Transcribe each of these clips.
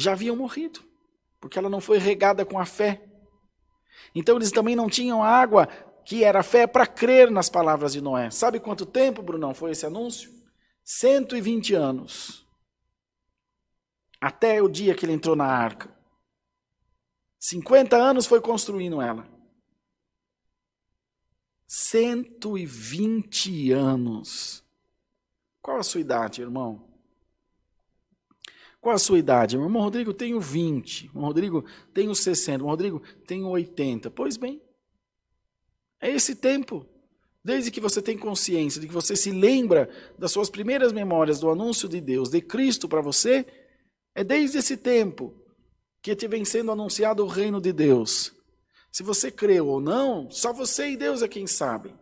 já haviam morrido, porque ela não foi regada com a fé. Então eles também não tinham água, que era fé, para crer nas palavras de Noé. Sabe quanto tempo, Brunão, foi esse anúncio? 120 anos. Até o dia que ele entrou na arca. 50 anos foi construindo ela. 120 anos. Qual a sua idade, irmão? Qual a sua idade? Irmão Rodrigo, tenho 20. Irmão Rodrigo, tenho 60. Irmão Rodrigo, tenho 80. Pois bem, é esse tempo. Desde que você tem consciência de que você se lembra das suas primeiras memórias do anúncio de Deus, de Cristo para você, é desde esse tempo que te vem sendo anunciado o reino de Deus. Se você creu ou não, só você e Deus é quem sabe.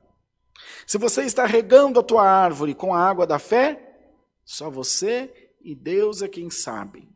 Se você está regando a tua árvore com a água da fé, só você e Deus é quem sabe.